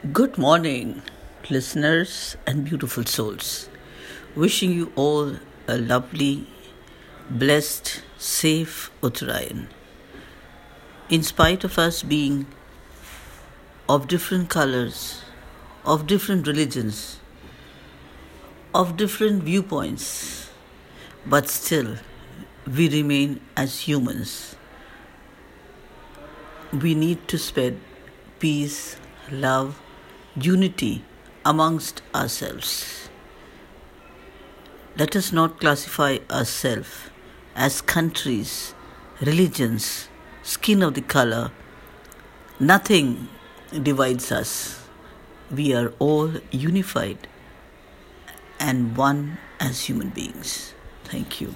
Good morning, listeners and beautiful souls. Wishing you all a lovely, blessed, safe Uttarayan. In spite of us being of different colors, of different religions, of different viewpoints, but still we remain as humans. We need to spread peace, love, unity amongst ourselves. Let us not classify ourselves as countries, religions, skin of the color. Nothing divides us. We are all unified and one as human beings. Thank you.